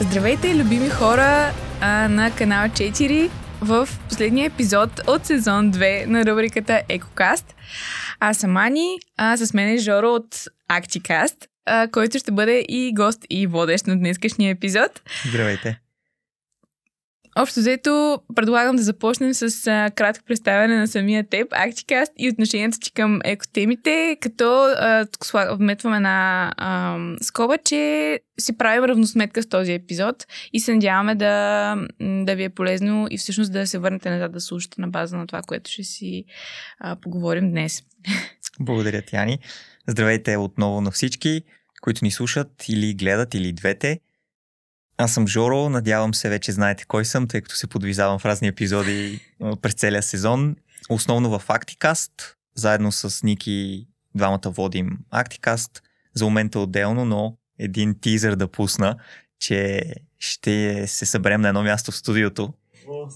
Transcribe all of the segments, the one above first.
Здравейте, любими хора а, на канал 4 в последния епизод от сезон 2 на рубриката Екокаст. Аз съм Ани, а с мен е Жоро от Актикаст, а, който ще бъде и гост и водещ на днескашния епизод. Здравейте. Общо взето, предлагам да започнем с а, кратко представяне на самия теб, Актикаст и отношението ти към екотемите, като а, тук а, скоба, че си правим равносметка с този епизод и се надяваме да, да ви е полезно и всъщност да се върнете назад да слушате на база на това, което ще си а, поговорим днес. Благодаря, Тяни. Здравейте отново на всички, които ни слушат или гледат, или двете. Аз съм Жоро, надявам се вече знаете кой съм, тъй като се подвизавам в разни епизоди през целия сезон. Основно в Актикаст, заедно с Ники двамата водим Актикаст, за момента отделно, но един тизър да пусна, че ще се съберем на едно място в студиото.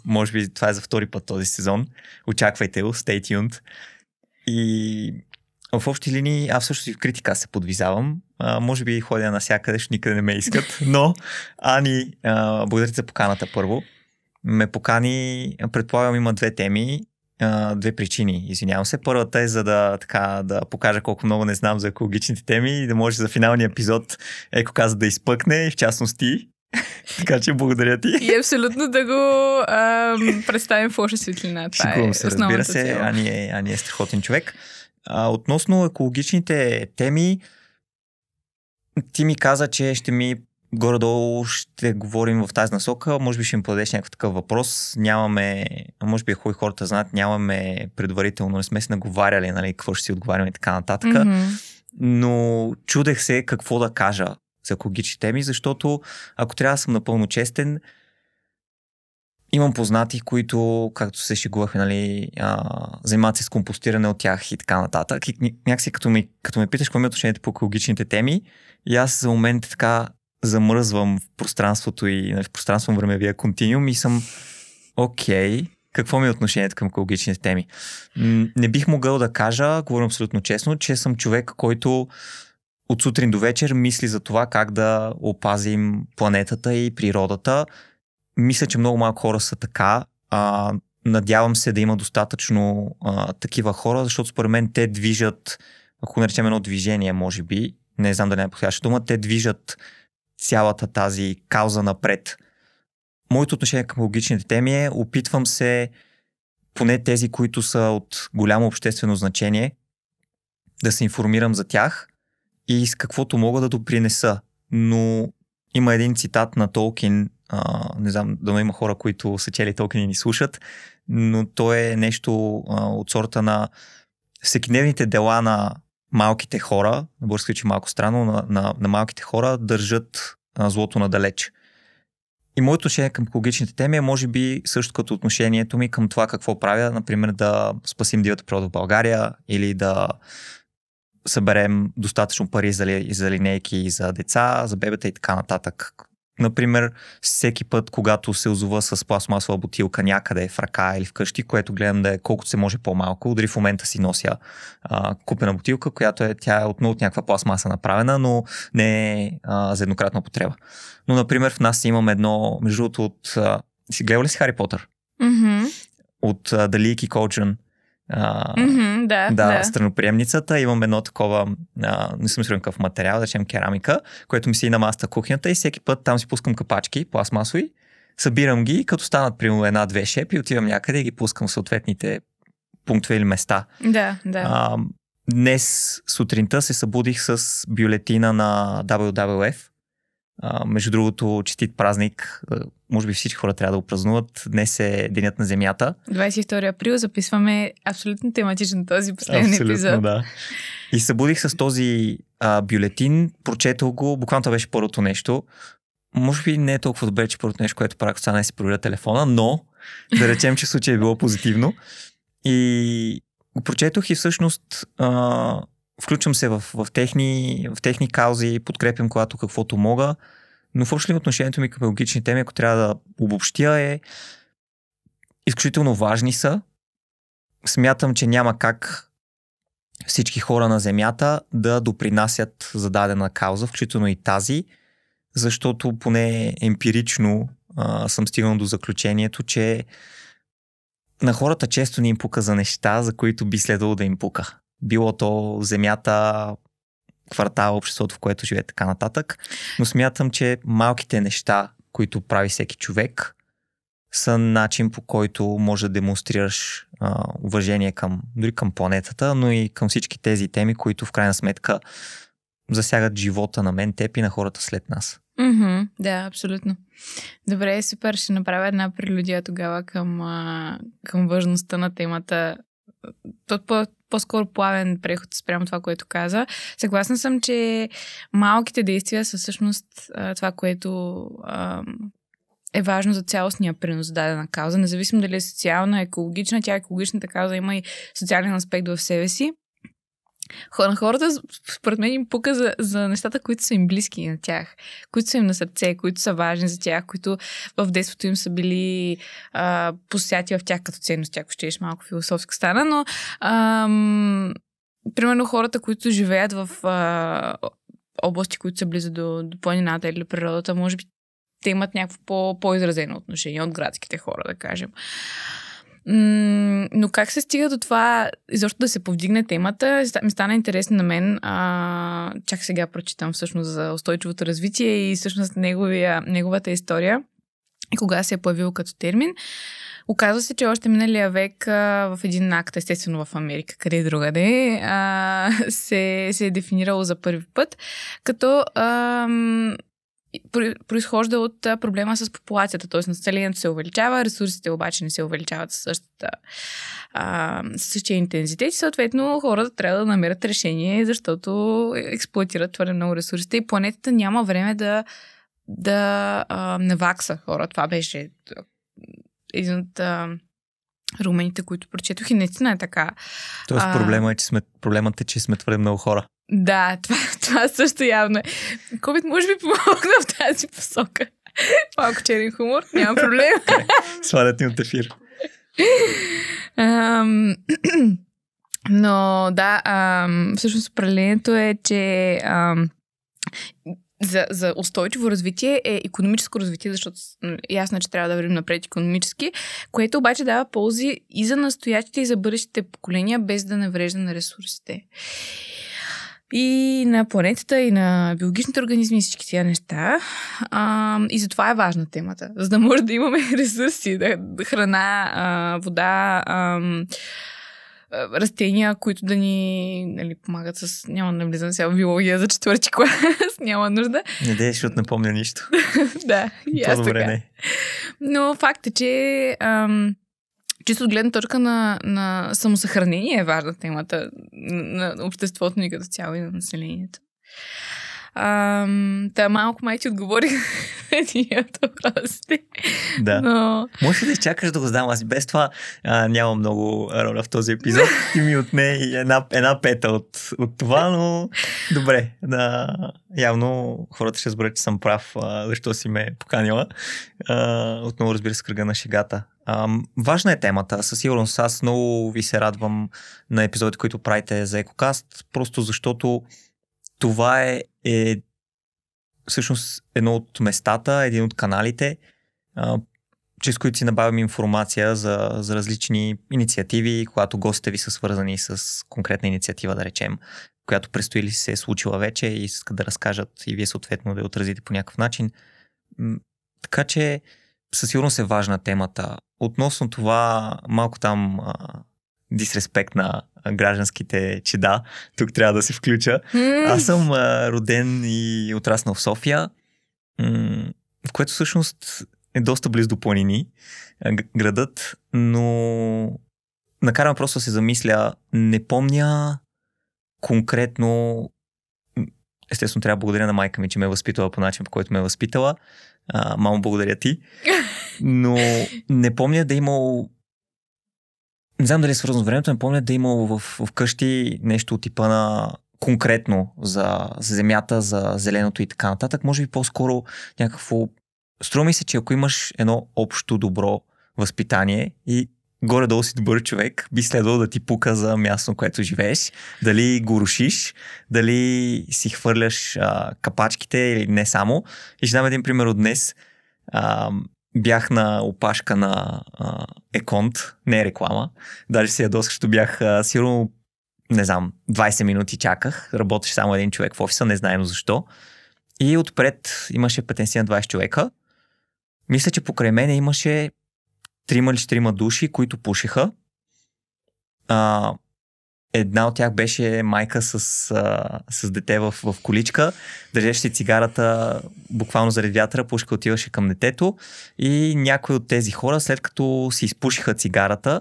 Може би това е за втори път този сезон. Очаквайте го, stay tuned. И в общи линии, аз също и в критика се подвизавам. А, може би ходя навсякъде, защото никъде не ме искат. Но Ани, а, благодаря за поканата първо. Ме покани, предполагам, има две теми, а, две причини, извинявам се. Първата е за да, така, да покажа колко много не знам за екологичните теми и да може за финалния епизод Еко каза да изпъкне, и в частност ти. така че благодаря ти. И абсолютно да го а, представим в лоша светлина. Това Шикувам е се, разбира се. Ани е, Ани е страхотен човек. А, относно екологичните теми, ти ми каза, че ще ми горе-долу ще говорим в тази насока. Може би ще им подадеш някакъв такъв въпрос. Нямаме, може би е хубаво хората знаят, нямаме предварително, не сме се наговаряли, нали, какво ще си отговаряме и така нататък. Mm-hmm. Но чудех се какво да кажа за екологични теми, защото ако трябва да съм напълно честен, Имам познати, които, както се шегувахме, нали, а, занимават се с компостиране от тях и така нататък. И някакси като, ми, като ме питаш какво ми е отношението по екологичните теми, и аз за момент така замръзвам в пространството и нали, в пространство времевия континуум и съм окей, okay, какво ми е отношението към екологичните теми? Не бих могъл да кажа, говорим абсолютно честно, че съм човек, който от сутрин до вечер мисли за това как да опазим планетата и природата мисля, че много малко хора са така. А, надявам се да има достатъчно а, такива хора, защото според мен те движат, ако наречем едно движение, може би, не знам да не е подходяща дума, те движат цялата тази кауза напред. Моето отношение към логичните теми е, опитвам се, поне тези, които са от голямо обществено значение, да се информирам за тях и с каквото мога да допринеса. Но има един цитат на Толкин, а, не знам, да има хора, които са чели Толкин и ни слушат, но то е нещо а, от сорта на всекидневните дела на малките хора, на български че малко странно, на, на, на малките хора държат а, злото надалеч. И моето отношение към екологичните теми е може би също като отношението ми към това какво правя, например да спасим дивата природа в България или да съберем достатъчно пари за, за линейки и за деца, за бебета и така нататък. Например, всеки път, когато се озова с пластмасова бутилка някъде в ръка или вкъщи, което гледам да е колкото се може по-малко, дори в момента си нося а, купена бутилка, която е, тя е отново от някаква пластмаса направена, но не е а, за еднократна употреба. Но, например, в нас имаме едно, между другото, от... А, си гледал ли си Хари Потър? Mm-hmm. От а, Далики Колчен а, mm-hmm, да, да, да, страноприемницата. Имам едно такова, а, не съм сигурен какъв материал, да речем керамика, което ми си на маста кухнята и всеки път там си пускам капачки, пластмасови, събирам ги, като станат примерно една-две шепи, отивам някъде и ги пускам в съответните пунктове или места. Да, да. А, днес сутринта се събудих с бюлетина на WWF, а, между другото, честит празник. Може би всички хора трябва да го празнуват. Днес е Денят на Земята. 22 април записваме абсолютно тематично този последен абсолютно, епизод. да. И събудих с този а, бюлетин, прочетох го, буквално това беше първото нещо. Може би не е толкова добре, че първото нещо, което правя, стана е си проверя телефона, но да речем, че случай е било позитивно. И го прочетох и всъщност а, включвам се в, в, техни, в техни каузи, подкрепям когато каквото мога, но в общи отношението ми към биологични теми, ако трябва да обобщя е изключително важни са. Смятам, че няма как всички хора на Земята да допринасят за дадена кауза, включително и тази, защото поне емпирично а, съм стигнал до заключението, че на хората често ни им пука за неща, за които би следвало да им пука. Било то земята, квартал, обществото, в което живее, така нататък. Но смятам, че малките неща, които прави всеки човек, са начин по който може да демонстрираш а, уважение към, дори към планетата, но и към всички тези теми, които в крайна сметка засягат живота на мен, теб и на хората след нас. Mm-hmm, да, абсолютно. Добре, супер. Ще направя една прелюдия тогава към, а, към важността на темата. Тот по, по-скоро плавен преход спрямо това, което каза. Съгласна съм, че малките действия са всъщност а, това, което а, е важно за цялостния принос за дадена кауза, независимо дали е социална, екологична, тя екологичната кауза има и социален аспект в себе си. На хората, според мен, им пука за, за нещата, които са им близки на тях, които са им на сърце, които са важни за тях, които в детството им са били а, посяти в тях като ценности, ако ще малко философско стана, но ам, примерно хората, които живеят в а, области, които са близо до, до планината или природата, може би те имат някакво по, по-изразено отношение от градските хора, да кажем. Но как се стига до това, изобщо да се повдигне темата, ми стана интересно на мен. А, чак сега прочитам всъщност за устойчивото развитие и всъщност неговия, неговата история и кога се е появил като термин. Оказва се, че още миналия век а, в един акт, естествено в Америка, къде и другаде, се, се е дефинирало за първи път, като а, произхожда от проблема с популацията, т.е. населението се увеличава, ресурсите обаче не се увеличават със същата а, същия интензитет и съответно хората трябва да намерят решение, защото експлуатират твърде много ресурсите и планетата няма време да, да а, навакса хора. Това беше един от а, румените, които прочетох и наистина е така. Тоест проблема е, че сме, проблемът е, че сме твърде много хора. Да, това, това също явно е. COVID може би помогна в тази посока. Малко черен хумор, няма проблем. Okay. Свалят ни от ефир. Um, но да, um, всъщност определението е, че um, за, за устойчиво развитие е економическо развитие, защото ясно е, че трябва да вървим напред економически, което обаче дава ползи и за настоящите, и за бъдещите поколения, без да наврежда на ресурсите и на планетата, и на биологичните организми, и всички тези неща. А, и затова е важна темата. За да може да имаме ресурси, да храна, а, вода, а, растения, които да ни нали, помагат с... Няма да влизам сега в биология за четвърти клас. Няма нужда. Не дей, защото не помня нищо. да, и аз така. Не. Но факт е, че ам, чисто от гледна точка на, на самосъхранение е важна темата на, на обществото ни като цяло и на населението. Ам, та малко май ти отговорих от въпросите. Да. Но... Може да изчакаш да го знам. Аз без това а, нямам много роля в този епизод. Ти ми отне една, една пета от, от това, но добре. Да, явно хората ще разберат, че съм прав, а, защо си ме поканила. А, отново разбира се кръга на шегата. А, важна е темата. Със сигурност аз много ви се радвам на епизодите, които правите за Екокаст, просто защото това е, е всъщност едно от местата, един от каналите, а, чрез които си набавям информация за, за различни инициативи, когато гостите ви са свързани с конкретна инициатива, да речем, която предстои или се е случила вече и искат да разкажат и вие съответно да я отразите по някакъв начин. Така че със сигурност е важна темата. Относно това, малко там а, дисреспект на гражданските чеда. Тук трябва да се включа. Аз съм а, роден и отраснал в София, м- в което всъщност е доста близо до планини, градът, но накарам просто да се замисля, не помня конкретно естествено трябва да благодаря на майка ми, че ме е възпитала по начин, по който ме е възпитала. А, мамо, благодаря ти. Но не помня да е имал не знам дали е свързано с времето, не помня да е имало в, в къщи нещо от типа на конкретно за, за земята, за зеленото и така нататък. Може би по-скоро някакво... Струва ми се, че ако имаш едно общо добро възпитание и горе-долу си добър човек, би следвало да ти пука за място, което живееш, дали го рушиш, дали си хвърляш а, капачките или не само. И ще дам един пример от днес. А, бях на опашка на Еконт, не е реклама, даже се ядосах, защото бях а, сигурно, не знам, 20 минути чаках, работеше само един човек в офиса, не знаем защо. И отпред имаше претенция на 20 човека. Мисля, че покрай мене имаше трима или четирима души, които пушиха. А, една от тях беше майка с, а, с дете в, в количка, държеше цигарата буквално заради вятъра, пушка отиваше към детето и някои от тези хора, след като си изпушиха цигарата,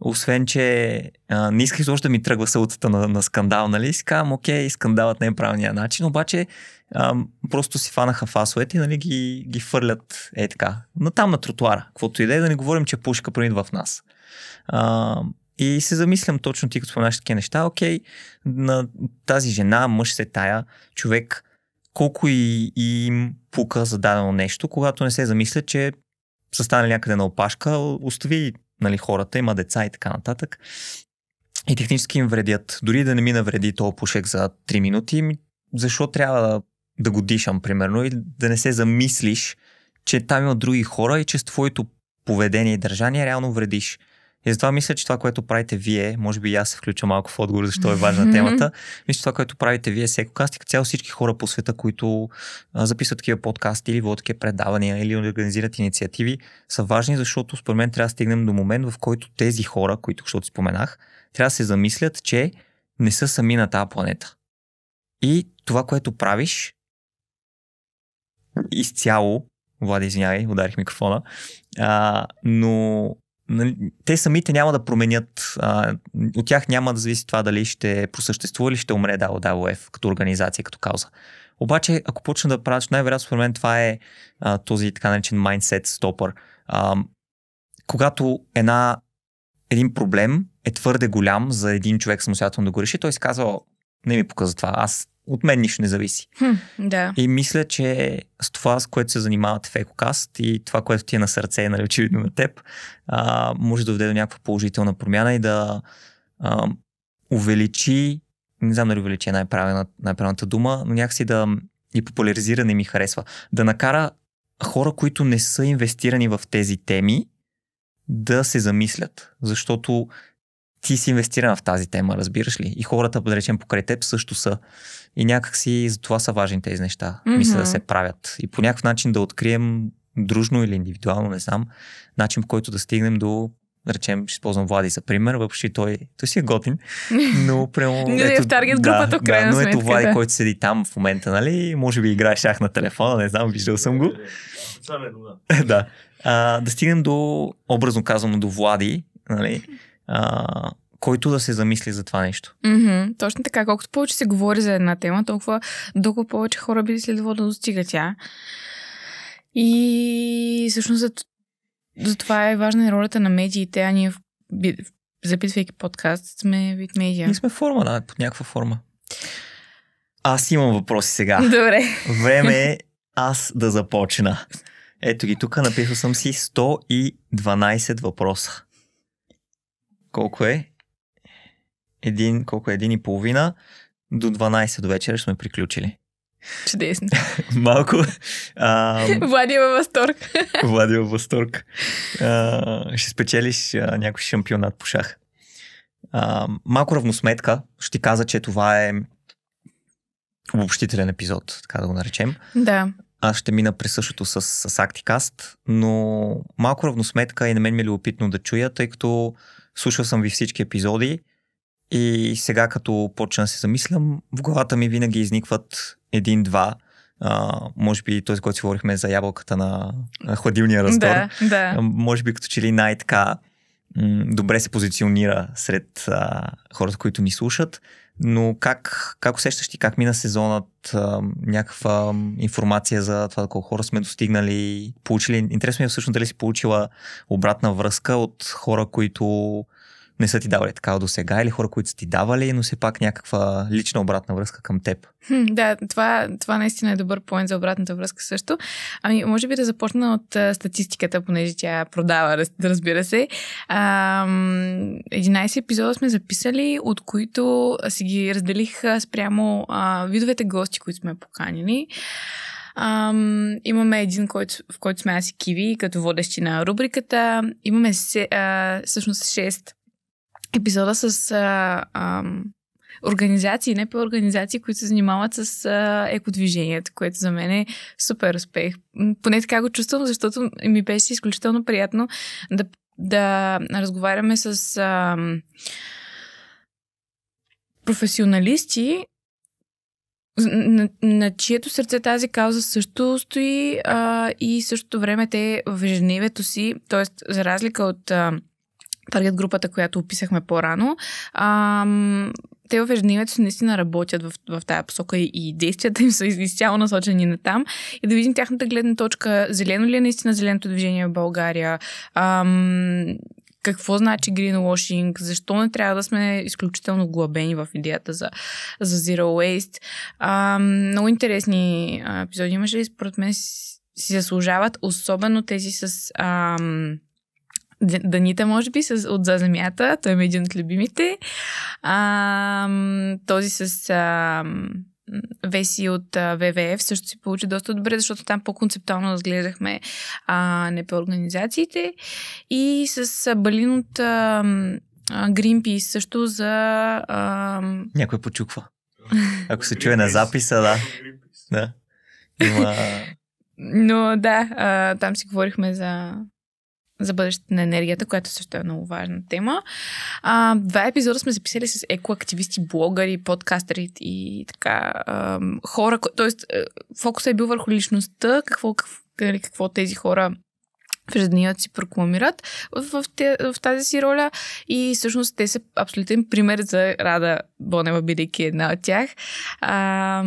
освен, че а, не исках изобщо да ми тръгва сълтата на, на скандал, нали? Си казвам, окей, скандалът не е правилният начин, обаче а, просто си фанаха фасовете и нали, ги, ги фърлят е така. Но на тротуара, каквото и да е, да не говорим, че пушка прониква в нас. А, и се замислям точно ти, като споменаш такива неща, окей, на тази жена, мъж се тая, човек, колко и, и им пука за дадено нещо, когато не се замисля, че са станали някъде на опашка, остави нали, хората, има деца и така нататък. И технически им вредят. Дори да не ми навреди този пушек за 3 минути, защо трябва да, да го дишам, примерно, и да не се замислиш, че там има други хора и че с твоето поведение и държание реално вредиш. И затова мисля, че това, което правите вие, може би и аз се включа малко в отговор, защо е важна темата. Мисля, че това, което правите вие, Секокаст и цяло всички хора по света, които а, записват такива подкасти или водят такива предавания или организират инициативи, са важни, защото според мен трябва да стигнем до момент, в който тези хора, които защото споменах, трябва да се замислят, че не са сами на тази планета. И това, което правиш, изцяло, Влади, извинявай, ударих микрофона, а, но нали, те самите няма да променят, от тях няма да зависи това дали ще просъществува или ще умре WWF като организация, като кауза. Обаче, ако почна да правиш, най-вероятно според мен това е а, този така наречен mindset stopper. А, когато една, един проблем е твърде голям за един човек самостоятелно да го реши, той си казва, не ми показва това, аз от мен нищо не зависи. Хм, да. И мисля, че с това, с което се занимавате в Екокаст и това, което ти е на сърце, нали, очевидно на теб, а, може да доведе до някаква положителна промяна и да а, увеличи, не знам дали увеличи е най-правилна, най-правилната дума, но някакси да и популяризира не ми харесва. Да накара хора, които не са инвестирани в тези теми, да се замислят. Защото ти си инвестирана в тази тема, разбираш ли? И хората, да речем, покрай теб също са. И някакси за това са важни тези неща. Mm-hmm. Мисля да се правят. И по някакъв начин да открием дружно или индивидуално, не знам, начин по който да стигнем до да речем, ще използвам Влади за пример, въпреки той, той си е готин, но прямо... Не е в таргет групата, в крайна да, но ето Влади, да. който седи там в момента, нали, може би играе шах на телефона, не знам, виждал съм го. да. А, да стигнем до, образно казано, до Влади, нали, а, който да се замисли за това нещо. Mm-hmm, точно така. Колкото повече се говори за една тема, толкова толкова повече хора би следвало да достига тя. И всъщност за, за това е важна ролята на медиите, а ние, записвайки подкаст, сме вид медиа. Ние сме форма, да, под някаква форма. Аз имам въпроси сега. Добре. Време е аз да започна. Ето ги, тук написал съм си 112 въпроса. Колко е? Един, колко е? Един и половина. До 12 до вечера сме приключили. Чудесно. Малко. А, Влади е във възторг. Влади във възторг. А, ще спечелиш а, някой шампионат по шах. А, малко равносметка. Ще ти каза, че това е обобщителен епизод, така да го наречем. Да. Аз ще мина през същото с, с Acticast, но малко равносметка и на мен ми е любопитно да чуя, тъй като слушал съм ви всички епизоди и сега като почна се замислям, в главата ми винаги изникват един-два, а, може би този, който си говорихме за ябълката на, хладилния раздор. Да, да. Може би като че ли най-така добре се позиционира сред а, хората, които ни слушат. Но как, как усещаш ти, как мина сезонът, някаква информация за това колко хора сме достигнали, получили, интересно ми е всъщност дали си получила обратна връзка от хора, които не са ти давали такава до сега или хора, които са ти давали, но все пак някаква лична обратна връзка към теб. Хм, да, това, това наистина е добър поинт за обратната връзка също. Ами, може би да започна от а, статистиката, понеже тя продава, раз, разбира се. А, 11 епизода сме записали, от които си ги разделих спрямо а, видовете гости, които сме поканили. Ам, имаме един, който, в който сме аз и Киви, като водещи на рубриката. Имаме се, а, всъщност 6 епизода с а, а, организации, не по организации, които се занимават с а, екодвижението, което за мен е супер успех. Поне така го чувствам, защото ми беше изключително приятно да, да разговаряме с а, професионалисти, на, на чието сърце тази кауза също стои а, и същото време те в ежедневието си, т.е. за разлика от а, таргет групата, която описахме по-рано, а, те в ежедневието наистина работят в, в тази посока и, действията им са изцяло насочени на там и да видим тяхната гледна точка, зелено ли е наистина зеленото движение в България, ам, какво значи greenwashing, защо не трябва да сме изключително глабени в идеята за, за Zero Waste. А, много интересни епизоди имаше и според мен си заслужават, особено тези с ам, Данита, може би, с, от За земята. Той е един от любимите. Ам, този с ам, Веси от а, ВВФ също си получи доста добре, защото там по-концептуално разглеждахме а, НП организациите и с а, Балин от а, Greenpeace също за... А... Някой почуква. Ако се чуе на записа, да. да. Има... Но да, а, там си говорихме за за бъдещето на енергията, която също е много важна тема. А, два епизода сме записали с екоактивисти, блогъри, подкастери и така а, хора, т.е. фокусът е бил върху личността, какво, какво, нали, какво тези хора в ежедневието си прокламират в, в, в тази си роля и всъщност те са абсолютен пример за Рада Бонева, бидейки една от тях, а,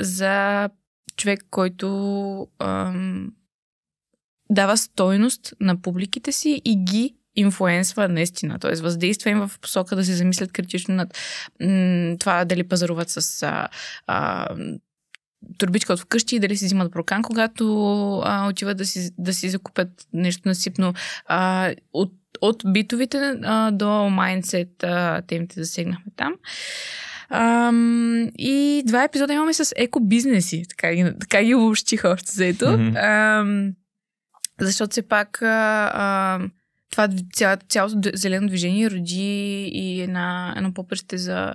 за човек, който ам, дава стойност на публиките си и ги инфлуенсва наистина, т.е. въздейства им в посока да се замислят критично над м- това дали пазаруват с а, а, турбичка от вкъщи, дали си взимат прокан, когато а, отиват да си, да си закупят нещо насипно. А, от, от битовите а, до майндсет темите засегнахме там. Ам, и два епизода имаме с екобизнеси, така ги, така ги обобщих още заето. Mm-hmm. Защото все пак а, а, това цяло, цялото зелено движение роди и една, едно попреще за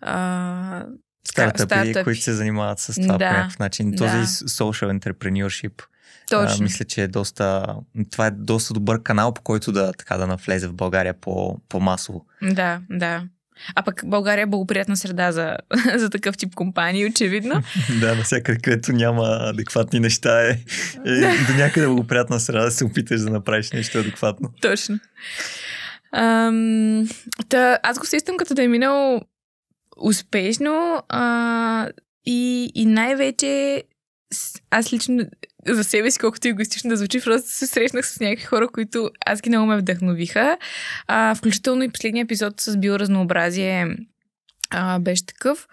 а, стартъпи, стартъпи, които се занимават с това да, по някакъв начин. Този да. social entrepreneurship. Точно. А, мисля, че е доста. Това е доста добър канал, по който да, така, да навлезе в България по, по-масово. Да, да. А пък България е благоприятна среда за, за такъв тип компании, очевидно. да, навсякъде, където няма адекватни неща е, е до някъде благоприятна среда да се опиташ да направиш нещо адекватно. Точно. Ам, та, аз го сещам като да е минал успешно а, и, и най-вече аз лично за себе си, колкото егоистично да звучи, просто се срещнах с някакви хора, които аз ги много ме вдъхновиха. А, включително и последния епизод с биоразнообразие а, беше такъв,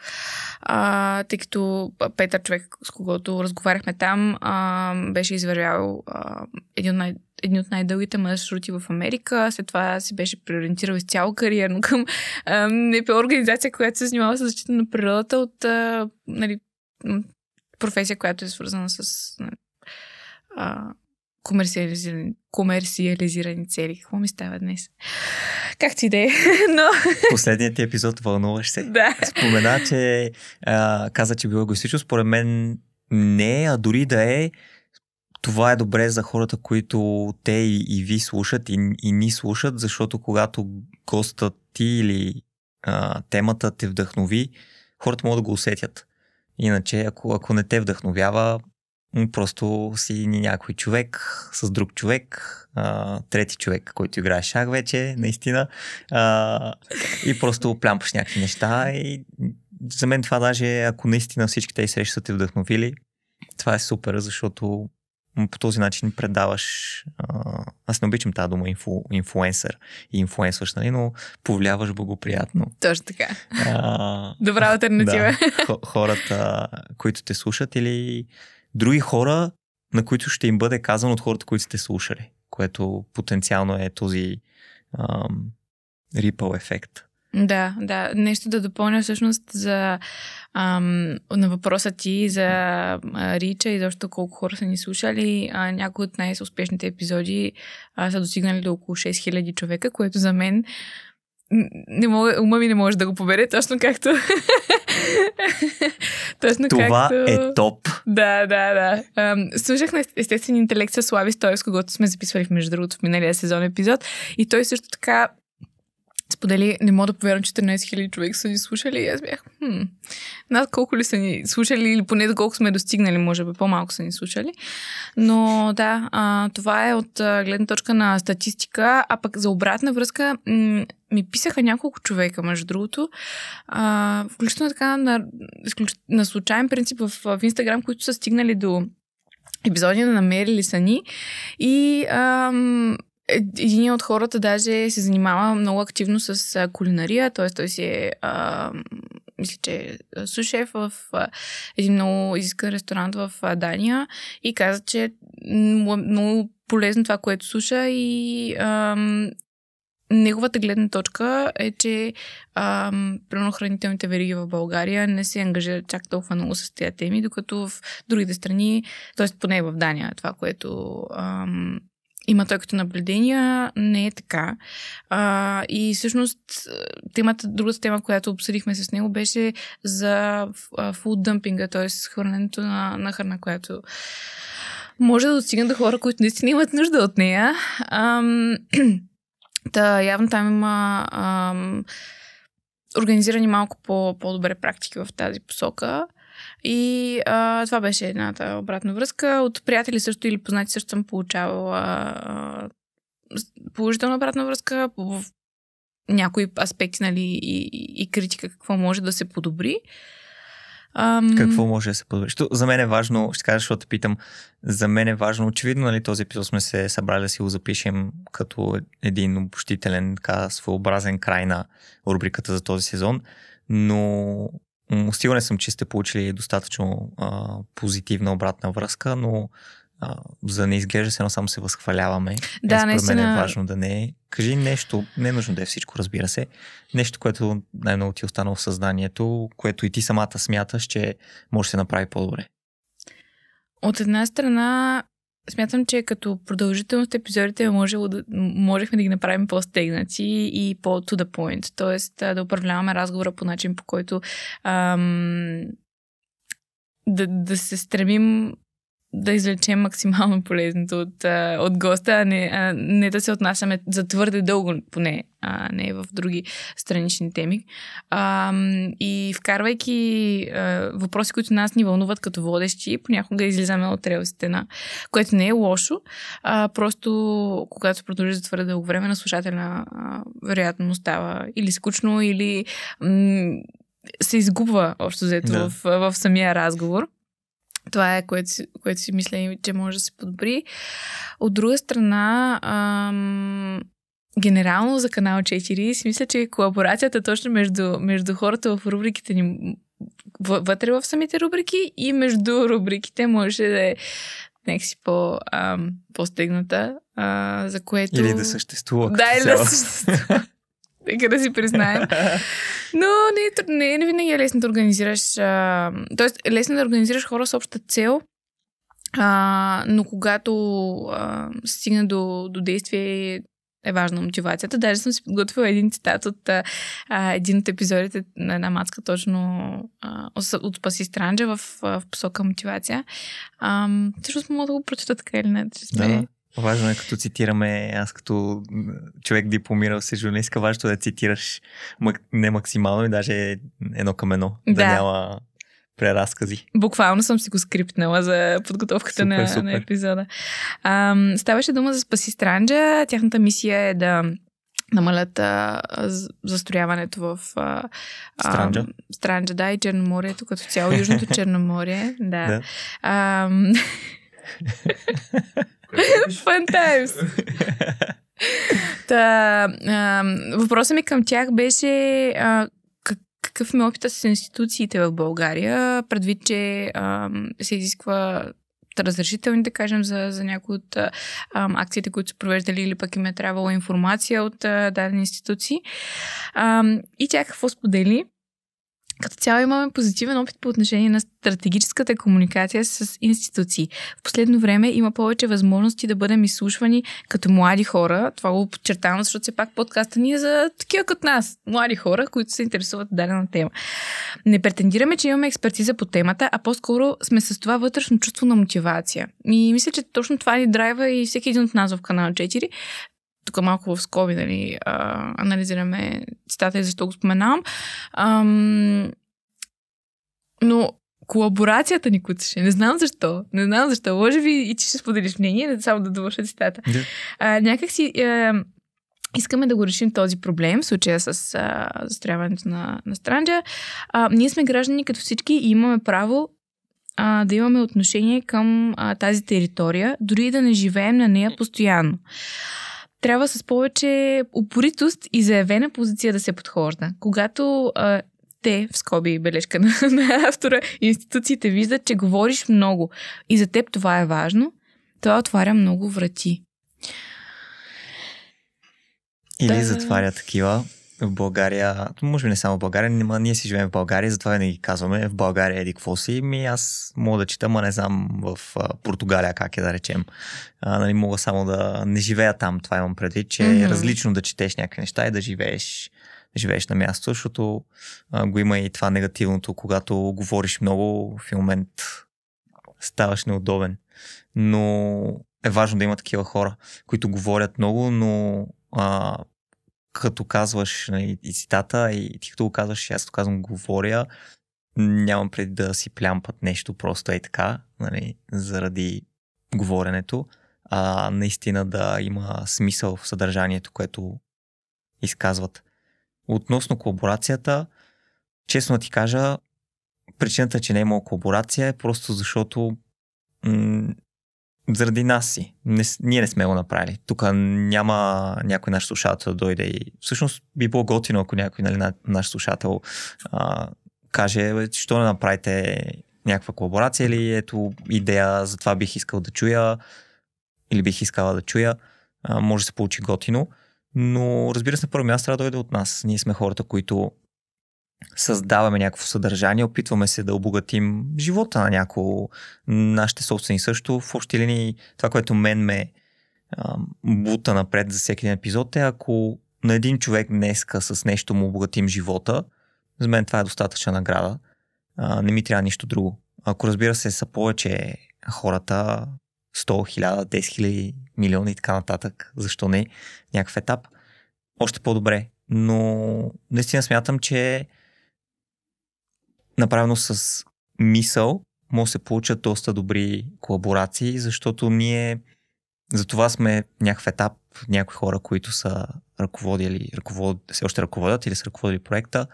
а, тъй като Петър, човек, с когото разговаряхме там, а, беше извървял а, един от най- едни от най-дългите маршрути в Америка. След това си беше преориентирал изцяло кариерно към НПО организация, която се занимава с защита на природата от а, нали, професия, която е свързана с нали, а, комерциализирани, комерциализирани цели. Какво ми става днес? Как ти да е? Но... Последният ти епизод вълнуваш се. Да. Спомена, че а, каза, че било егоистично. Според мен не, а дори да е, това е добре за хората, които те и, и ви слушат и, и ни слушат, защото когато гостът ти или а, темата те вдъхнови, хората могат да го усетят. Иначе, ако, ако не те вдъхновява, просто си някой човек с друг човек, а, трети човек, който играе шах вече, наистина, а, и просто плямпаш някакви неща. И за мен това даже, ако наистина всички тези срещи са те вдъхновили, това е супер, защото по този начин предаваш. А, аз не обичам тази дума инфу, инфуенсър и инфуенсваш, нали, но повлияваш благоприятно. Точно така. А, Добра альтернатива. да, хората, които те слушат или други хора, на които ще им бъде казано от хората, които сте слушали, което потенциално е този ам, ripple ефект. Да, да. Нещо да допълня всъщност за ам, на въпроса ти за Рича и защо колко хора са ни слушали. А, някои от най-успешните епизоди а, са достигнали до около 6000 човека, което за мен не мога, ума ми не може да го побере, точно както... точно Това както... е топ. Да, да, да. Ам, слушах на естествен интелект с Слави Стоев, с когото сме записвали, между другото, в миналия сезон епизод. И той също така сподели, не мога да повярвам, 14 000 човека са ни слушали. И аз бях, хм, над колко ли са ни слушали или поне до колко сме достигнали, може би по-малко са ни слушали. Но да, а, това е от а, гледна точка на статистика, а пък за обратна връзка м- ми писаха няколко човека, между другото, а, включително така на, на случайен принцип в, в Инстаграм, които са стигнали до епизоди на намерили са ни. И ам, един от хората даже се занимава много активно с кулинария, т.е. той си е, а, мисля, че е сушеф в а, един много изискан ресторант в а, Дания и каза, че е много полезно това, което слуша и а, неговата гледна точка е, че примерно хранителните вериги в България не се ангажират чак толкова много с тези теми, докато в другите страни, т.е. поне в Дания, това, което ам, има той като наблюдения, не е така. А, и всъщност темата, другата тема, която обсъдихме с него, беше за фуд дъмпинга, т.е. хвърлянето на, на храна, която може да достигне до хора, които наистина имат нужда от нея. Ам, та, явно там има ам, организирани малко по, по-добре практики в тази посока. И а, това беше едната обратна връзка. От приятели също или познати също съм получавала а, положителна обратна връзка в някои аспекти нали, и, и критика какво може да се подобри. Ам... Какво може да се подобри? Що, за мен е важно, ще кажа, защото питам, за мен е важно, очевидно, нали, този епизод сме се събрали да си го запишем като един обощителен, така своеобразен край на рубриката за този сезон, но Сигурен съм, че сте получили достатъчно а, позитивна обратна връзка, но а, за да не изглежда но само се възхваляваме. Да, е, наистина. мен е важно да не е. Кажи нещо, не е нужно да е всичко, разбира се. Нещо, което най-много ти е останало в съзнанието, което и ти самата смяташ, че може да се направи по-добре. От една страна, Смятам, че като продължителност епизодите може да, можехме да ги направим по-стегнати и по-to the point. Тоест да управляваме разговора по начин, по който ам, да, да се стремим да извлечем максимално полезното от, от госта, а не, а не да се отнасяме за твърде дълго, поне, а не в други странични теми. А, и вкарвайки а, въпроси, които нас ни вълнуват като водещи, понякога излизаме от релсите на, което не е лошо, а, просто когато се продължи за твърде дълго време на слушателя, а, вероятно става или скучно, или м- се изгубва общо взето да. в, в самия разговор. Това е, което, което си мисля, че може да се подобри. От друга страна, ам, генерално за канал 4 си мисля, че колаборацията точно между, между хората в рубриките ни вътре в самите рубрики и между рубриките може да е някакси по, ам, по-стегната, а, за което... Или да съществува. Да, или да съществува. Нека да си признаем. Но не, не, не винаги е лесно да организираш. А, тоест, е лесно да организираш хора с обща цел, а, но когато а, стигна до, до действие е важна мотивацията. Даже съм си подготвила един цитат от а, един от епизодите на една мацка, точно а, от Спаси Странджа в, в посока мотивация. А, всъщност мога да го прочета така или не. Че сме... Да. Важно е като цитираме, аз като човек дипломирал се журналистка, важно е да цитираш не максимално и даже едно към едно, да, да няма преразкази. Буквално съм си го скриптнала за подготовката супер, на, супер. на епизода. А, ставаше дума за Спаси Странджа. Тяхната мисия е да намалят а, застрояването в а, Странджа. Странджа, да, и Черноморието, като цяло Южното Черноморие. Да. да. А, Fun times. Та, а, въпросът ми към тях беше а, какъв ми е опита с институциите в България, предвид, че а, се изисква разрешителни, да кажем, за, за някои от а, акциите, които са провеждали или пък им е трябвала информация от а, дадени институции. А, и тя какво сподели? Като цяло имаме позитивен опит по отношение на стратегическата комуникация с институции. В последно време има повече възможности да бъдем изслушвани като млади хора. Това го подчертавам, защото все пак подкаста ни е за такива като нас. Млади хора, които се интересуват дадена тема. Не претендираме, че имаме експертиза по темата, а по-скоро сме с това вътрешно чувство на мотивация. И мисля, че точно това ни драйва и всеки един от нас в канал 4 тук малко в скоби, нали, а, анализираме цитата и защо го споменавам. Ам, но колаборацията ни куцаше. Не знам защо. Не знам защо. Може би и ти ще споделиш мнение, не само да довърша цитата. Yeah. А, някак си а, искаме да го решим този проблем, в случая с а, застряването на, на Странджа. А, ние сме граждани като всички и имаме право а, да имаме отношение към а, тази територия, дори и да не живеем на нея постоянно трябва с повече упоритост и заявена позиция да се подхожда. Когато а, те, в скоби бележка на, на автора, институциите виждат, че говориш много и за теб това е важно, това отваря много врати. Или да... затваря такива. В България, може би не само в България, но ние си живеем в България, затова не ги казваме в България еди какво си. Ми аз мога да чета, ма не знам в а, Португалия как е да речем. А, нали, мога само да не живея там, това имам предвид, че mm-hmm. е различно да четеш някакви неща и да живееш живееш на място, защото а, го има и това негативното, когато говориш много, в момент ставаш неудобен. Но е важно да има такива хора, които говорят много, но а, като казваш нали, и цитата, и ти като го казваш, аз като казвам говоря, нямам преди да си плямпат нещо просто е така, нали, заради говоренето, а наистина да има смисъл в съдържанието, което изказват. Относно колаборацията, честно ти кажа, причината, че не е имало колаборация е просто защото м- заради нас си. Не, ние не сме го направили. Тук няма някой наш слушател да дойде и всъщност би било готино, ако някой нали, наш слушател а, каже, що не направите някаква колаборация или ето идея, за това бих искал да чуя или бих искала да чуя. А, може да се получи готино. Но разбира се, на първо място трябва да дойде от нас. Ние сме хората, които създаваме някакво съдържание, опитваме се да обогатим живота на някого, нашите собствени също. В общи линии това, което мен ме а, бута напред за всеки един епизод е, ако на един човек днеска с нещо му обогатим живота, за мен това е достатъчна награда. А, не ми трябва нищо друго. Ако разбира се са повече хората, 100, 1000, 10 000 милиона и така нататък, защо не, някакъв етап, още по-добре. Но наистина смятам, че направено с мисъл може да се получат доста добри колаборации, защото ние за това сме някакъв етап, някои хора, които са ръководили, ръковод, все още ръководят или са ръководили проекта,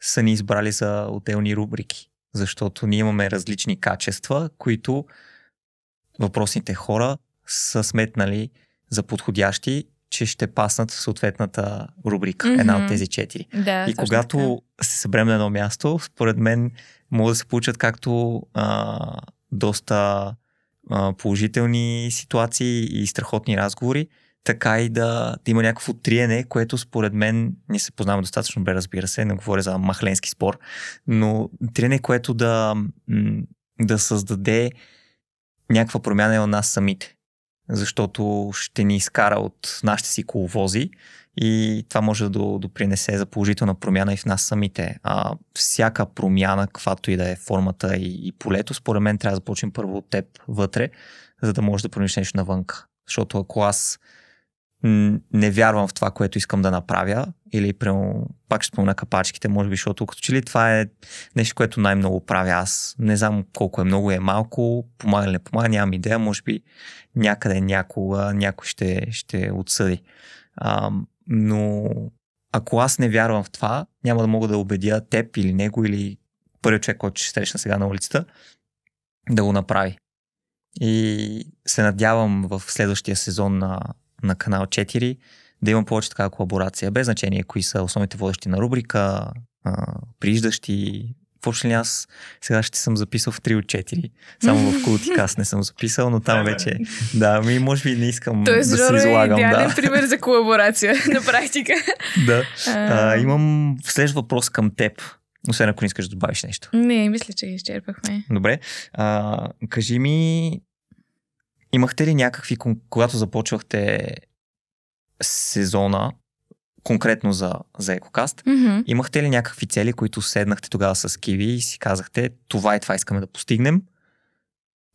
са ни избрали за отделни рубрики. Защото ние имаме различни качества, които въпросните хора са сметнали за подходящи, че ще паснат в съответната рубрика, mm-hmm. една от тези четири. Да, и когато така. се съберем на едно място, според мен могат да се получат както а, доста а, положителни ситуации и страхотни разговори, така и да, да има някакво триене, което според мен, ние се познаваме достатъчно бе, разбира се, не говоря за махленски спор, но триене, което да, да създаде някаква промяна е у нас самите. Защото ще ни изкара от нашите си коловози и това може да допринесе за положителна промяна и в нас самите. А, всяка промяна, каквато и да е формата и, и полето, според мен трябва да започнем първо от теб вътре, за да можеш да промениш нещо навънка. Защото ако аз не вярвам в това, което искам да направя, или прямо, пак ще спомня капачките, може би, защото като че ли това е нещо, което най-много правя аз. Не знам колко е много, е малко, помага или не помага, нямам идея, може би някъде някога някой ще, ще отсъди. А, но ако аз не вярвам в това, няма да мога да убедя теб или него или първият човек, който ще срещна сега на улицата, да го направи. И се надявам в следващия сезон на, на канал 4 да имам повече такава колаборация. Без значение кои са основните водещи на рубрика, а, прииждащи. Въобще ли аз сега ще съм записал в 3 от 4. Само в Култикас не съм записал, но там вече. Да, ми може би не искам Тоест, да се излагам. е идеален Да. пример за колаборация на практика. да. А, А, имам следващ въпрос към теб. Освен ако не искаш да добавиш нещо. Не, мисля, че изчерпахме. Добре. А, кажи ми, имахте ли някакви, когато започвахте сезона, конкретно за, за Екокаст, Мгм. имахте ли някакви цели, които седнахте тогава с Киви и си казахте, това и това искаме да постигнем?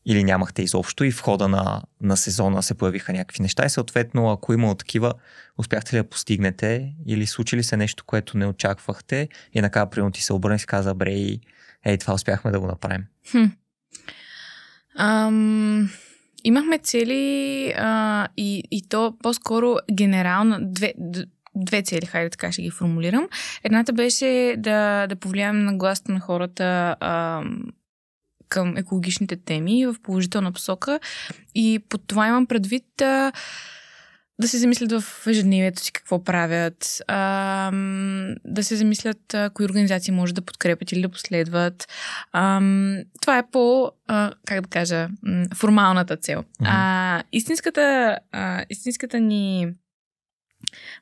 Или нямахте изобщо и в хода на, на сезона се появиха някакви неща и съответно, ако имало такива, успяхте ли да постигнете или случи ли се нещо, което не очаквахте и накрая примерно ти се обърне и си каза, бре, ей, това успяхме да го направим. Хм. Ам, имахме цели а, и, и то по-скоро генерално две, две цели, хайде така ще ги формулирам. Едната беше да, да повлияем на гласата на хората ам, към екологичните теми в положителна посока и под това имам предвид а, да се замислят в ежедневието си какво правят, ам, да се замислят а, кои организации може да подкрепят или да последват. Ам, това е по, а, как да кажа, формалната цел. А, истинската, а, истинската ни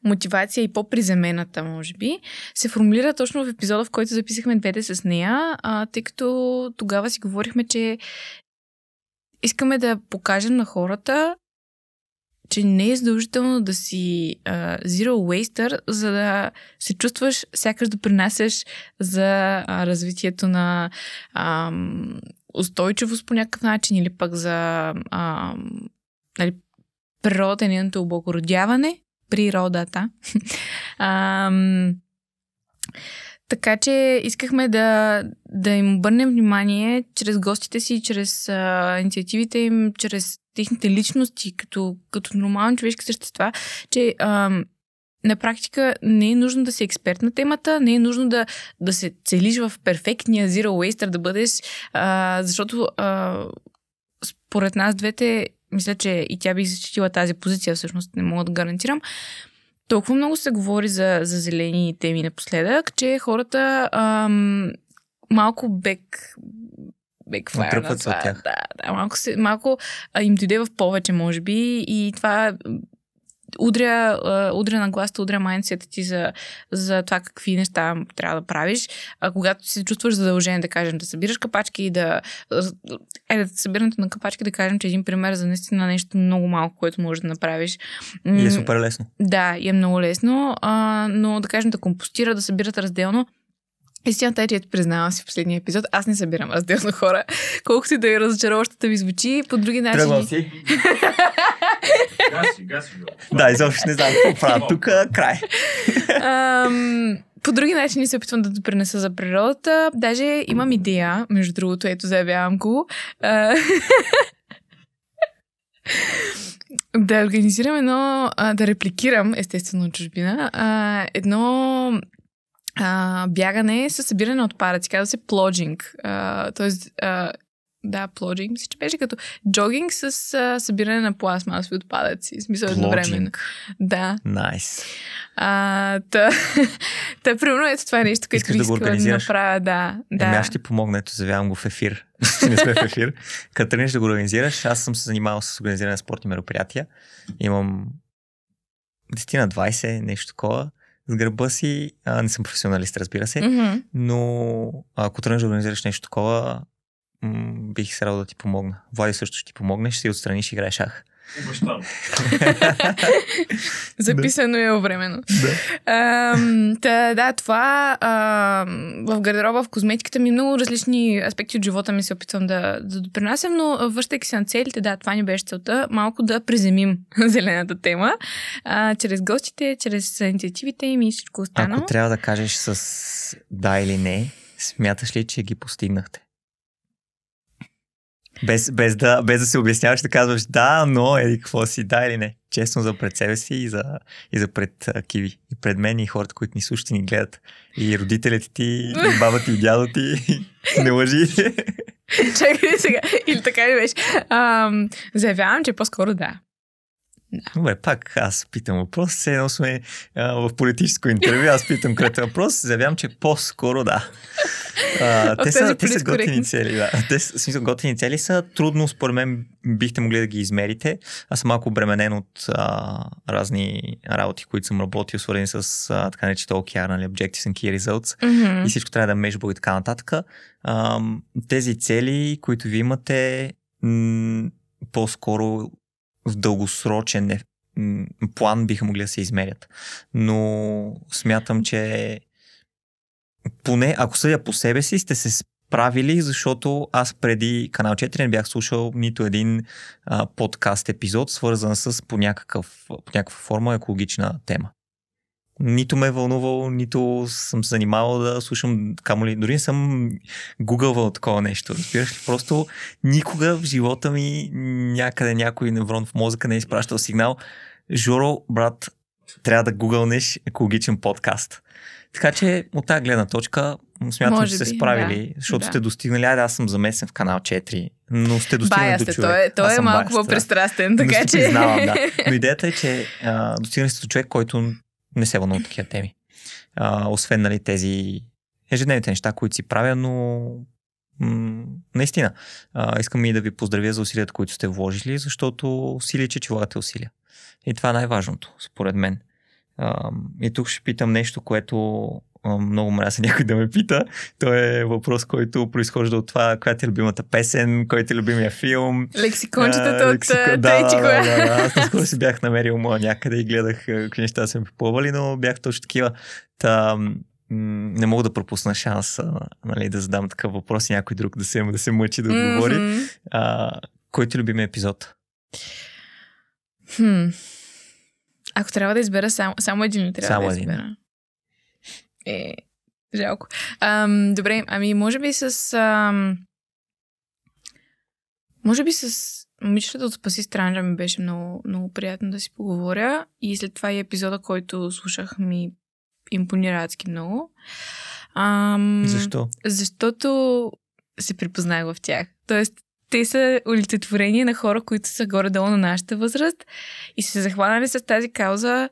мотивация и по-приземената, може би, се формулира точно в епизода, в който записахме двете с нея, а, тъй като тогава си говорихме, че искаме да покажем на хората, че не е задължително да си а, zero waster, за да се чувстваш сякаш да принасяш за а, развитието на ам, устойчивост по някакъв начин или пък за ам, нали, природата и нейното облагородяване. Природата. Ам, така че искахме да, да им обърнем внимание чрез гостите си, чрез а, инициативите им, чрез техните личности, като, като нормални човешки същества, че ам, на практика не е нужно да си експерт на темата, не е нужно да, да се целиш в перфектния zero waster, да бъдеш, а, защото а, според нас двете, мисля, че и тя би защитила тази позиция, всъщност не мога да гарантирам, толкова много се говори за, за зелени теми напоследък, че хората ам, малко бек на от това. тях. Да, да, малко, се, малко а, им дойде в повече, може би, и това удря, удря на гласта, удря майндсета ти за, за това какви неща трябва да правиш. А когато се чувстваш задължен, да кажем, да събираш капачки и да... Е, да събирането на капачки, да кажем, че един пример за наистина нещо много малко, което можеш да направиш. И е супер лесно. да, и е много лесно, а, но да кажем да компостира, да събират разделно. Истината е, че признавам си в последния епизод, аз не събирам разделно хора. Колкото и да е разочароващата ви звучи, по други Тръгвам начини. си. Гаси, гаси. Да, изобщо не знам какво правя. Тук край. Ам, по други начини се опитвам да допринеса за природата. Даже имам идея, между другото, ето заявявам го. Да организирам едно, да репликирам, естествено, чужбина, едно а, бягане с събиране на отпадъци. Казва се плоджинг. А, тоест, а, да, плоджинг. Мисля, че беше като джогинг с а, събиране на пластмасови отпадъци. В смисъл едновременно. Да. Найс. А, та, та, примерно, ето това е нещо, което бих да го искала да направя. Да, да. Еми, аз ще ти помогна, ето заявявам го в ефир. не сме в ефир. Като тръгнеш да го организираш, аз съм се занимавал с организиране на спортни мероприятия. Имам 10 на 20, нещо такова. С гърба си, а, не съм професионалист, разбира се, Мгм. но ако тръгнеш да организираш нещо такова, м- бих се радвал да ти помогна. Влади също ще ти помогне, ще си отстраниш и играеш шах. Обещам. Записано е временно. Да. Та, да, това ам, в гардероба, в козметиката ми много различни аспекти от живота ми се опитвам да, да допринасям, но а, връщайки се на целите, да, това ни беше целта, малко да приземим зелената тема, а, чрез гостите, чрез инициативите им и всичко останало. Ако трябва да кажеш с да или не, смяташ ли, че ги постигнахте? Без, без, да, без да се обясняваш, да казваш да, но еди какво си, да или не. Честно за пред себе си и за, и за пред а, Киви. И пред мен и хората, които ни слушат и ни гледат. И родителите ти, и баба ти, и дядо ти. не лъжи. Чакай сега. Или така ли беше? Ам, заявявам, че по-скоро да. Добре, пак аз питам въпрос. Все едно сме а, в политическо интервю, аз питам кратък въпрос. Заявявам, че по-скоро да. А, те, са, те са готини цели. Да. Те са готини цели са. Трудно, според мен, бихте могли да ги измерите. Аз съм малко обременен от а, разни работи, които съм работил, свързани с а, така наречените OKR, нали, Objectives and Key Results. Mm-hmm. И всичко трябва да межбо и така нататък. А, тези цели, които ви имате, м- по-скоро в дългосрочен план биха могли да се измерят. Но смятам, че поне ако съдя по себе си, сте се справили, защото аз преди Канал 4 не бях слушал нито един а, подкаст епизод, свързан с по, някакъв, по някаква форма екологична тема нито ме е вълнувал, нито съм се занимавал да слушам, камо ли, дори не съм гугълвал такова нещо. Разбираш ли? Просто никога в живота ми някъде някой неврон в мозъка не е изпращал сигнал. Жоро, брат, трябва да гугълнеш екологичен подкаст. Така че от тази гледна точка смятам, Може че сте справили, да, защото да. сте достигнали. Айде, аз съм замесен в канал 4, но сте достигнали до човек. Той, е, той е малко по-пристрастен, така че... Признавам, да. Но идеята е, че а, достигнали сте до човек, който не се вълнувам такива теми. А, освен нали, тези ежедневните неща, които си правя, но м- наистина а, искам и да ви поздравя за усилията, които сте вложили, защото си личи, че влагате усилия. И това е най-важното, според мен. А, и тук ще питам нещо, което много мразя някой да ме пита. То е въпрос, който произхожда от това, коя ти е любимата песен, кой ти е любимия филм. Лексикончетата от лексико... да, да, да, да. Аз наскоро си бях намерил моя някъде и гледах какви неща са ми попълвали, но бях точно такива. Та, не мога да пропусна шанс нали, да задам такъв въпрос и някой друг да се, да се мъчи да отговори. Mm-hmm. А, кой ти е любимия епизод? Хм. Ако трябва да избера само, само един трябва само да избера? Един. Е, жалко. Ам, добре, ами може би с... Ам, може би с момичетата от Спаси Странджа ми беше много, много приятно да си поговоря и след това и епизода, който слушах ми импонира адски много. Ам, Защо? Защото се припознах в тях. Тоест, те са олицетворение на хора, които са горе-долу на нашата възраст и се захванали с тази кауза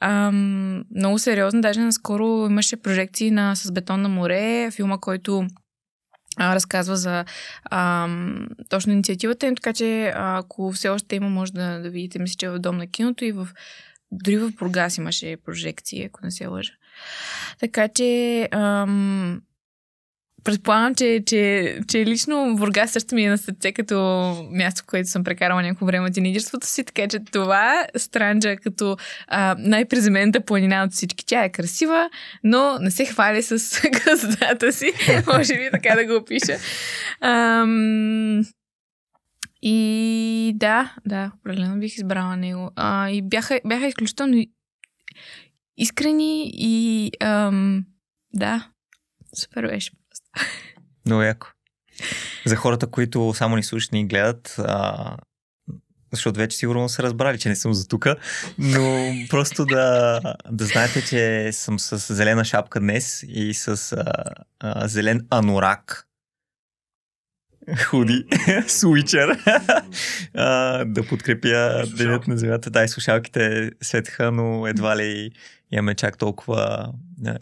Ам, много сериозно. Даже наскоро имаше прожекции на С бетон на море, филма, който а, разказва за а, точно инициативата им, така че ако все още има, може да, да видите, мисля, че е в Дом на киното и в дори в Бургас имаше прожекции, ако не се лъжа. Така че ам, предполагам, че, че, че лично Бургас също ми е на сърце като място, в което съм прекарала някакво време от тинейджерството си, така че това Странджа като а, най-приземената планина от всички. Тя е красива, но не се хвали с красотата си. Може би така да го опиша. Ам... И да, да, определено бих избрала него. А, и бяха, бяха изключително искрени и ам, да, супер беше. Много яко. За хората, които само ни слушат и ни гледат, а, защото вече сигурно са разбрали, че не съм за тука, но просто да, да знаете, че съм с зелена шапка днес и с а, а, зелен анорак. Худи, свичер, да подкрепя Денят на земята. Да, и слушалките светха, но едва ли имаме чак толкова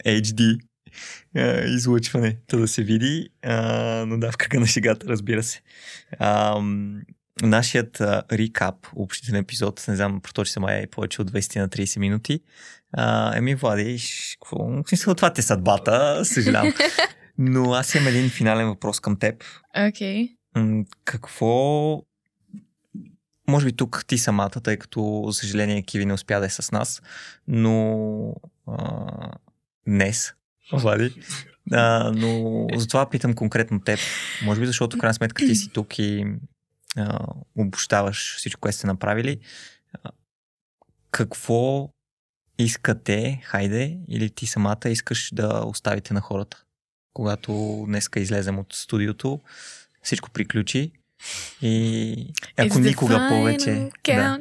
HD излъчване, да се види. А, но да, в кръга на шегата, разбира се. А, нашият а, рекап, общителен епизод, не знам, проточи се май повече от 20 на 30 минути. А, еми, Влади, какво? Смисъл, това те съдбата, съжалявам. Но аз имам един финален въпрос към теб. Окей. Okay. Какво може би тук ти самата, тъй като, за съжаление, Киви не успя да е с нас, но а, днес Влади. А, но затова питам конкретно теб. Може би защото в крайна сметка ти си тук и а, обощаваш всичко, което сте направили. А, какво искате, хайде, или ти самата искаш да оставите на хората? Когато днеска излезем от студиото, всичко приключи и ако никога повече. Да,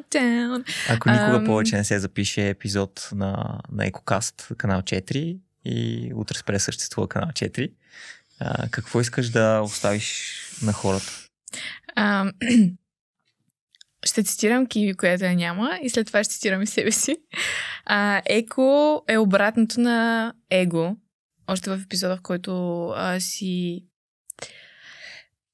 ако никога um... повече не се запише епизод на, на Екокаст, канал 4, и утре спре съществува канал 4. А, какво искаш да оставиш на хората? А, ще цитирам Киви, която я няма, и след това ще цитирам и себе си. А, еко е обратното на его. Още в епизода, в който а, си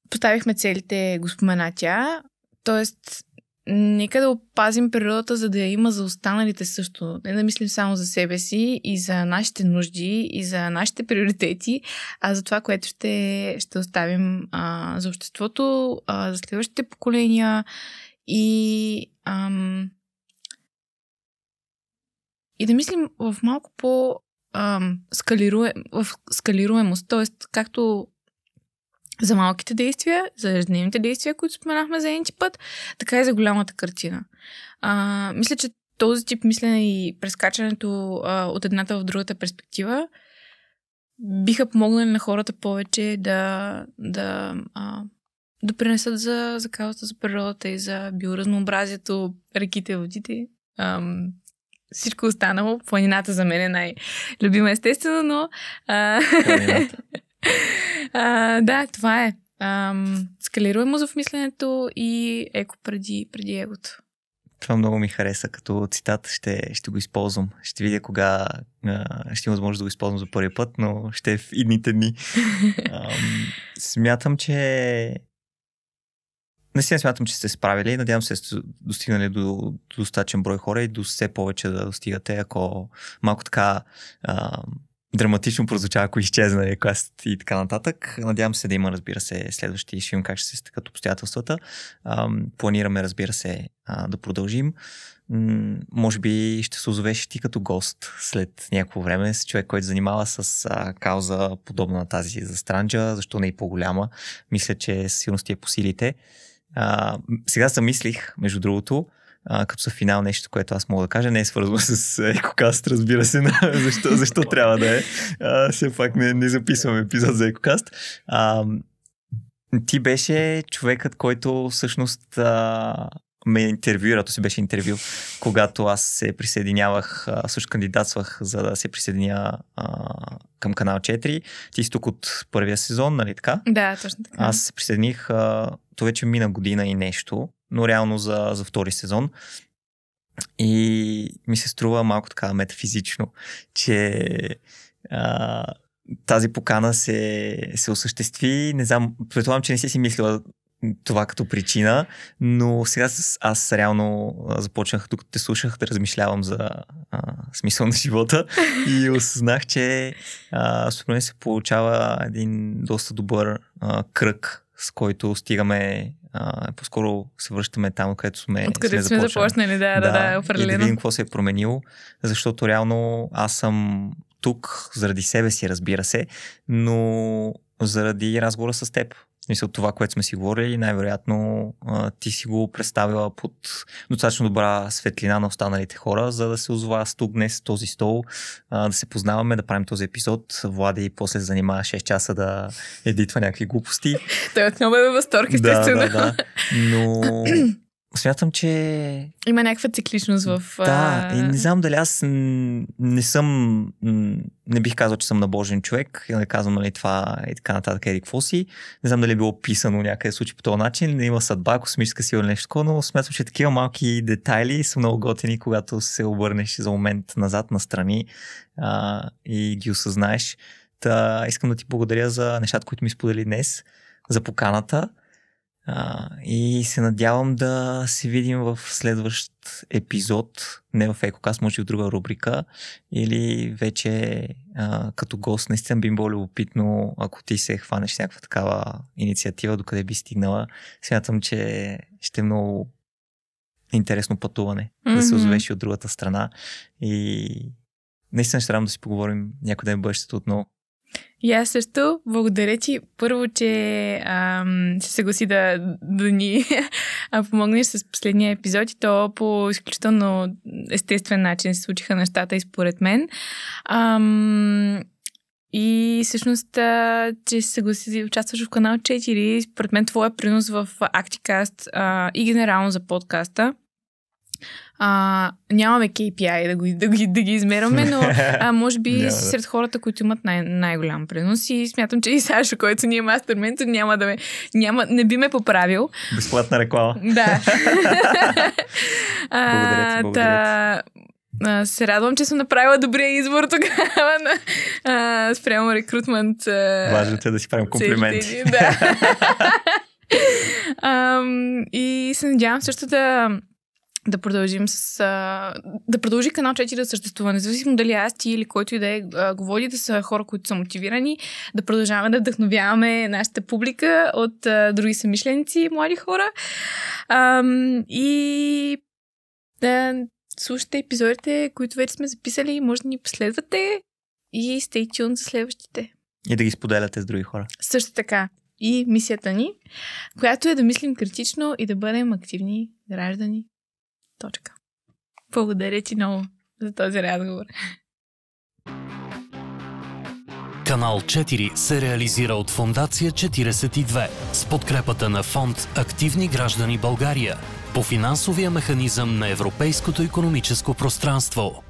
поставихме целите, го спомена тя. Тоест, нека да опазим природата, за да я има за останалите също. Не да мислим само за себе си и за нашите нужди и за нашите приоритети, а за това, което ще, ще оставим а, за обществото, а, за следващите поколения и, ам, и да мислим в малко по ам, скалируем, в както за малките действия, за ежедневните действия, които споменахме за един път, така и за голямата картина. А, мисля, че този тип мислене и прескачането а, от едната в другата перспектива биха помогнали на хората повече да, да а, допринесат за, за каузата за природата и за биоразнообразието, реките, водите. Ам, всичко останало. Планината за мен е най-любима, естествено, но... А, а, да, това е. Ам, скалируемо в мисленето и еко преди, преди егото. Това много ми хареса като цитат. Ще, ще го използвам. Ще видя кога а, ще има възможност да го използвам за първи път, но ще е в идните дни. Ам, смятам, че Наистина смятам, че сте справили. Надявам се, сте достигнали до, до достатъчен брой хора и до все повече да достигате, ако малко така а, драматично прозвучава, ако изчезна еквест и така нататък. Надявам се да има, разбира се, следващи. Ще видим как ще се стъкат обстоятелствата. Планираме, разбира се, да продължим. Може би ще се озовеш ти като гост след някакво време с човек, който занимава с а, кауза подобна на тази за Странджа, защо не и по-голяма. Мисля, че сигурно ти е по силите. А, сега замислих, между другото, а, като са финал нещо, което аз мога да кажа, не е свързано с Екокаст, разбира се, защо, защо трябва да е. А, все пак не, не записвам епизод за Екокаст. А, ти беше човекът, който всъщност а, ме интервюира, то си беше интервю, когато аз се присъединявах, също кандидатствах за да се присъединя а, към канал 4. Ти си тук от първия сезон, нали така? Да, точно така. Аз се присъединих, а, то вече мина година и нещо, но реално за, за втори сезон. И ми се струва малко така метафизично, че а, тази покана се, се осъществи. Не знам, предполагам, че не си си мислила това като причина, но сега аз реално започнах, тук те слушах, да размишлявам за а, смисъл на живота и осъзнах, че според мен се получава един доста добър а, кръг, с който стигаме а, по-скоро се връщаме там, където сме. Откъде сме, сме започнали, да, да, да, да определено. И да видим какво се е променило, защото реално аз съм тук заради себе си, разбира се, но заради разговора с теб смисъл това, което сме си говорили, най-вероятно ти си го представила под достатъчно добра светлина на останалите хора, за да се озова с тук днес този стол, да се познаваме, да правим този епизод. Влади после се занимава 6 часа да едитва някакви глупости. Той отново е във възторг, естествено. Да, да, да. Но смятам, че... Има някаква цикличност в... Да, и не знам дали аз не съм... Не бих казал, че съм набожен човек. И не казвам, нали, това и така нататък, еди какво си. Не знам дали е било писано някъде случай по този начин. Не има съдба, космическа сила или нещо такова, но смятам, че такива малки детайли са много готини, когато се обърнеш за момент назад, настрани а, и ги осъзнаеш. Та, искам да ти благодаря за нещата, които ми сподели днес, за поканата. А, и се надявам да се видим в следващ епизод, не в Екокас, може и в друга рубрика, или вече а, като гост. Наистина би било любопитно, ако ти се хванеш някаква такава инициатива, докъде би стигнала. Смятам, че ще е много интересно пътуване, mm-hmm. да се озовеш и от другата страна. И наистина ще трябва да си поговорим някой ден бъдещето отново. И аз също благодаря ти първо, че се съгласи да, да ни помогнеш с последния епизод и то по изключително естествен начин се случиха нещата и според мен. Ам, и всъщност, а, че се съгласи да участваш в канал 4, според мен твоя принос в Acticast а, и генерално за подкаста А, нямаме KPI да, го, да, ги, да ги измерваме, но а, може би да. сред хората, които имат най- най-голям принос и смятам, че и Сашо, който ни е мастер ментор, няма да ме, няма, не би ме поправил. Безплатна реклама. Да. Благодаря ти, А, благодаря та, а, се радвам, че съм направила добрия избор тогава на а, спрямо рекрутмент. а, Важното е да си правим комплименти. Да. Ам, и се надявам също да да продължим с... А, да продължи канал 4 да съществува. Независимо дали аз ти или който и да е а, го води, да са хора, които са мотивирани, да продължаваме да вдъхновяваме нашата публика от а, други съмишленици, млади хора. Ам, и да слушате епизодите, които вече сме записали, може да ни последвате и stay tuned за следващите. И да ги споделяте с други хора. Също така и мисията ни, която е да мислим критично и да бъдем активни граждани. Точка. Благодаря ти много за този разговор. Канал 4 се реализира от Фондация 42 с подкрепата на фонд Активни граждани България по финансовия механизъм на Европейското економическо пространство.